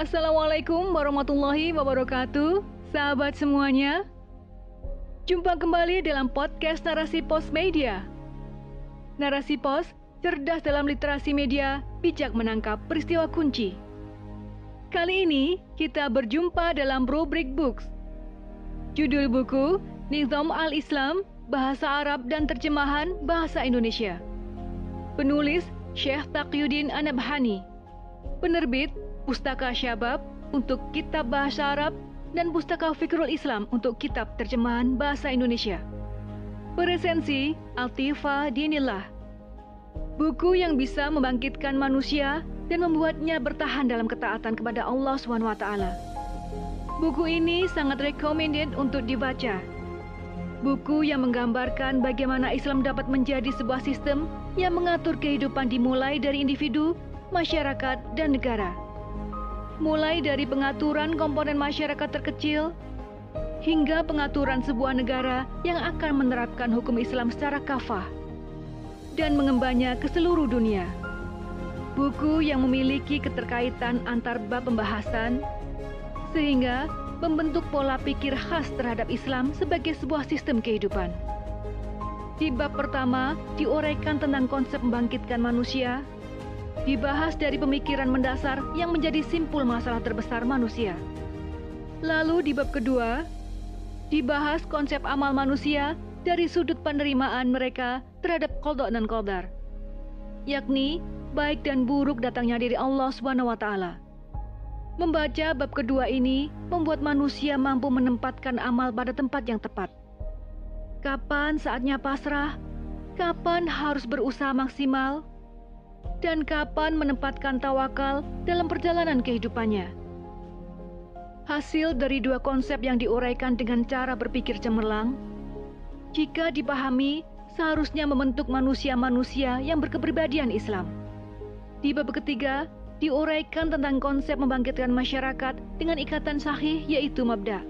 Assalamualaikum warahmatullahi wabarakatuh, sahabat semuanya. Jumpa kembali dalam podcast Narasi Pos Media. Narasi Pos, cerdas dalam literasi media, bijak menangkap peristiwa kunci. Kali ini kita berjumpa dalam rubrik books. Judul buku Nizam al-Islam, Bahasa Arab dan Terjemahan Bahasa Indonesia. Penulis Syekh Taqiyuddin Anabhani. Penerbit Pustaka Syabab untuk kitab bahasa Arab dan Pustaka Fikrul Islam untuk kitab terjemahan bahasa Indonesia. Presensi Altifa Dinillah. Buku yang bisa membangkitkan manusia dan membuatnya bertahan dalam ketaatan kepada Allah SWT. Buku ini sangat recommended untuk dibaca. Buku yang menggambarkan bagaimana Islam dapat menjadi sebuah sistem yang mengatur kehidupan dimulai dari individu, masyarakat, dan negara. Mulai dari pengaturan komponen masyarakat terkecil hingga pengaturan sebuah negara yang akan menerapkan hukum Islam secara kafah dan mengembannya ke seluruh dunia. Buku yang memiliki keterkaitan antar bab pembahasan, sehingga membentuk pola pikir khas terhadap Islam sebagai sebuah sistem kehidupan. Di bab pertama, diuraikan tentang konsep membangkitkan manusia, dibahas dari pemikiran mendasar yang menjadi simpul masalah terbesar manusia. Lalu di bab kedua, dibahas konsep amal manusia dari sudut penerimaan mereka terhadap kodok dan kodar, yakni baik dan buruk datangnya dari Allah SWT. Membaca bab kedua ini membuat manusia mampu menempatkan amal pada tempat yang tepat. Kapan saatnya pasrah? Kapan harus berusaha maksimal? Dan kapan menempatkan tawakal dalam perjalanan kehidupannya? Hasil dari dua konsep yang diuraikan dengan cara berpikir cemerlang, jika dipahami, seharusnya membentuk manusia-manusia yang berkepribadian Islam. Di bab ketiga, diuraikan tentang konsep membangkitkan masyarakat dengan ikatan sahih yaitu mabda.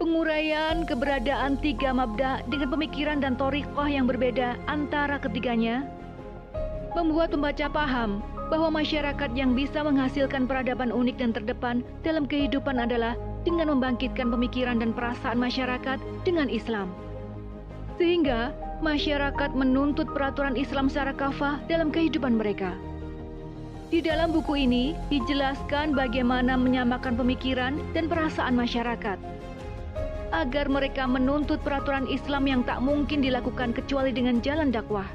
Penguraian keberadaan tiga mabda dengan pemikiran dan torikoh yang berbeda antara ketiganya membuat pembaca paham bahwa masyarakat yang bisa menghasilkan peradaban unik dan terdepan dalam kehidupan adalah dengan membangkitkan pemikiran dan perasaan masyarakat dengan Islam. Sehingga masyarakat menuntut peraturan Islam secara kafah dalam kehidupan mereka. Di dalam buku ini dijelaskan bagaimana menyamakan pemikiran dan perasaan masyarakat agar mereka menuntut peraturan Islam yang tak mungkin dilakukan kecuali dengan jalan dakwah.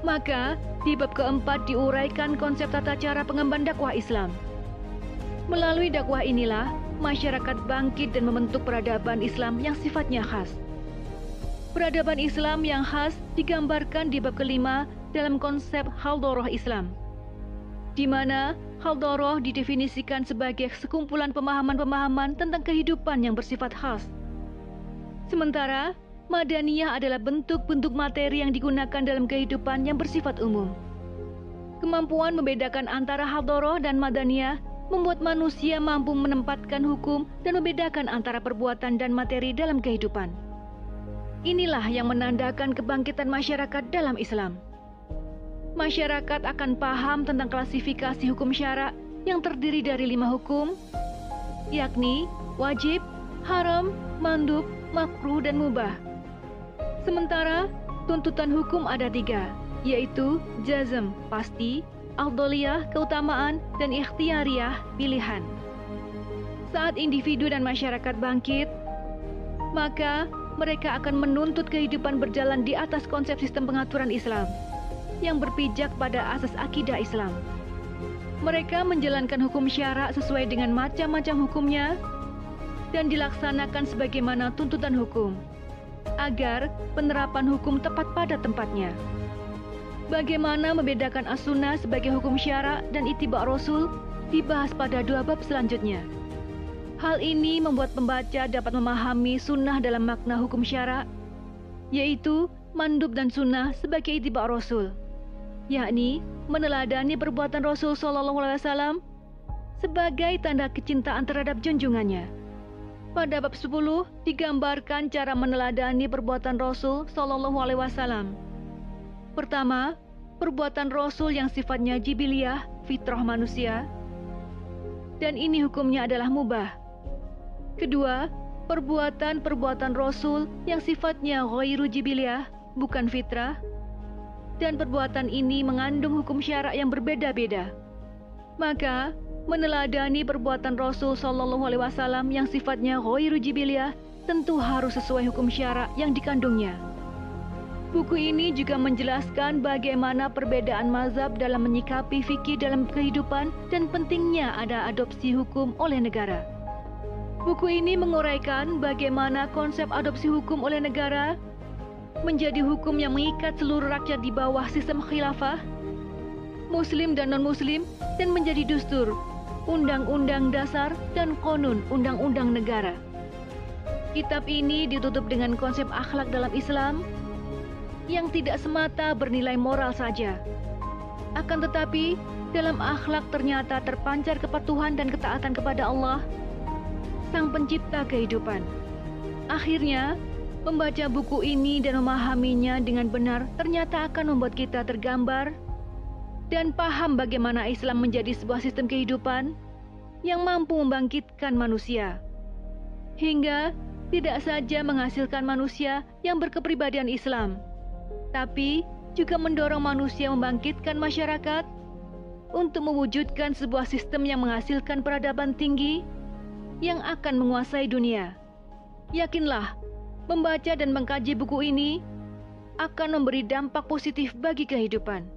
Maka, di bab keempat diuraikan konsep tata cara pengemban dakwah Islam. Melalui dakwah inilah, masyarakat bangkit dan membentuk peradaban Islam yang sifatnya khas. Peradaban Islam yang khas digambarkan di bab kelima dalam konsep Haldoroh Islam di mana Haldoroh didefinisikan sebagai sekumpulan pemahaman-pemahaman tentang kehidupan yang bersifat khas. Sementara, Madaniyah adalah bentuk-bentuk materi yang digunakan dalam kehidupan yang bersifat umum. Kemampuan membedakan antara Haldoroh dan Madaniyah membuat manusia mampu menempatkan hukum dan membedakan antara perbuatan dan materi dalam kehidupan. Inilah yang menandakan kebangkitan masyarakat dalam Islam masyarakat akan paham tentang klasifikasi hukum syara yang terdiri dari lima hukum, yakni wajib, haram, mandub, makruh, dan mubah. Sementara tuntutan hukum ada tiga, yaitu jazm, pasti, aldoliyah, keutamaan, dan ikhtiariyah, pilihan. Saat individu dan masyarakat bangkit, maka mereka akan menuntut kehidupan berjalan di atas konsep sistem pengaturan Islam yang berpijak pada asas akidah Islam. Mereka menjalankan hukum syarak sesuai dengan macam-macam hukumnya dan dilaksanakan sebagaimana tuntutan hukum, agar penerapan hukum tepat pada tempatnya. Bagaimana membedakan as-sunnah sebagai hukum syarak dan itibak rasul dibahas pada dua bab selanjutnya. Hal ini membuat pembaca dapat memahami sunnah dalam makna hukum syarak, yaitu mandub dan sunnah sebagai itibak rasul yakni meneladani perbuatan Rasul Shallallahu Alaihi Wasallam sebagai tanda kecintaan terhadap junjungannya. Pada bab 10 digambarkan cara meneladani perbuatan Rasul Shallallahu Alaihi Wasallam. Pertama, perbuatan Rasul yang sifatnya jibiliah, fitrah manusia. dan ini hukumnya adalah mubah. Kedua, perbuatan-perbuatan Rasul yang sifatnya ghairu jibiliyah, bukan fitrah, dan perbuatan ini mengandung hukum syarak yang berbeda-beda. Maka, meneladani perbuatan Rasul Shallallahu Alaihi Wasallam yang sifatnya ghairu jibiliyah tentu harus sesuai hukum syarak yang dikandungnya. Buku ini juga menjelaskan bagaimana perbedaan mazhab dalam menyikapi fikih dalam kehidupan dan pentingnya ada adopsi hukum oleh negara. Buku ini menguraikan bagaimana konsep adopsi hukum oleh negara menjadi hukum yang mengikat seluruh rakyat di bawah sistem khilafah, muslim dan non-muslim, dan menjadi dustur, undang-undang dasar, dan konun undang-undang negara. Kitab ini ditutup dengan konsep akhlak dalam Islam yang tidak semata bernilai moral saja. Akan tetapi, dalam akhlak ternyata terpancar kepatuhan dan ketaatan kepada Allah, Sang Pencipta kehidupan. Akhirnya, membaca buku ini dan memahaminya dengan benar ternyata akan membuat kita tergambar dan paham bagaimana Islam menjadi sebuah sistem kehidupan yang mampu membangkitkan manusia. Hingga tidak saja menghasilkan manusia yang berkepribadian Islam, tapi juga mendorong manusia membangkitkan masyarakat untuk mewujudkan sebuah sistem yang menghasilkan peradaban tinggi yang akan menguasai dunia. Yakinlah, membaca dan mengkaji buku ini akan memberi dampak positif bagi kehidupan.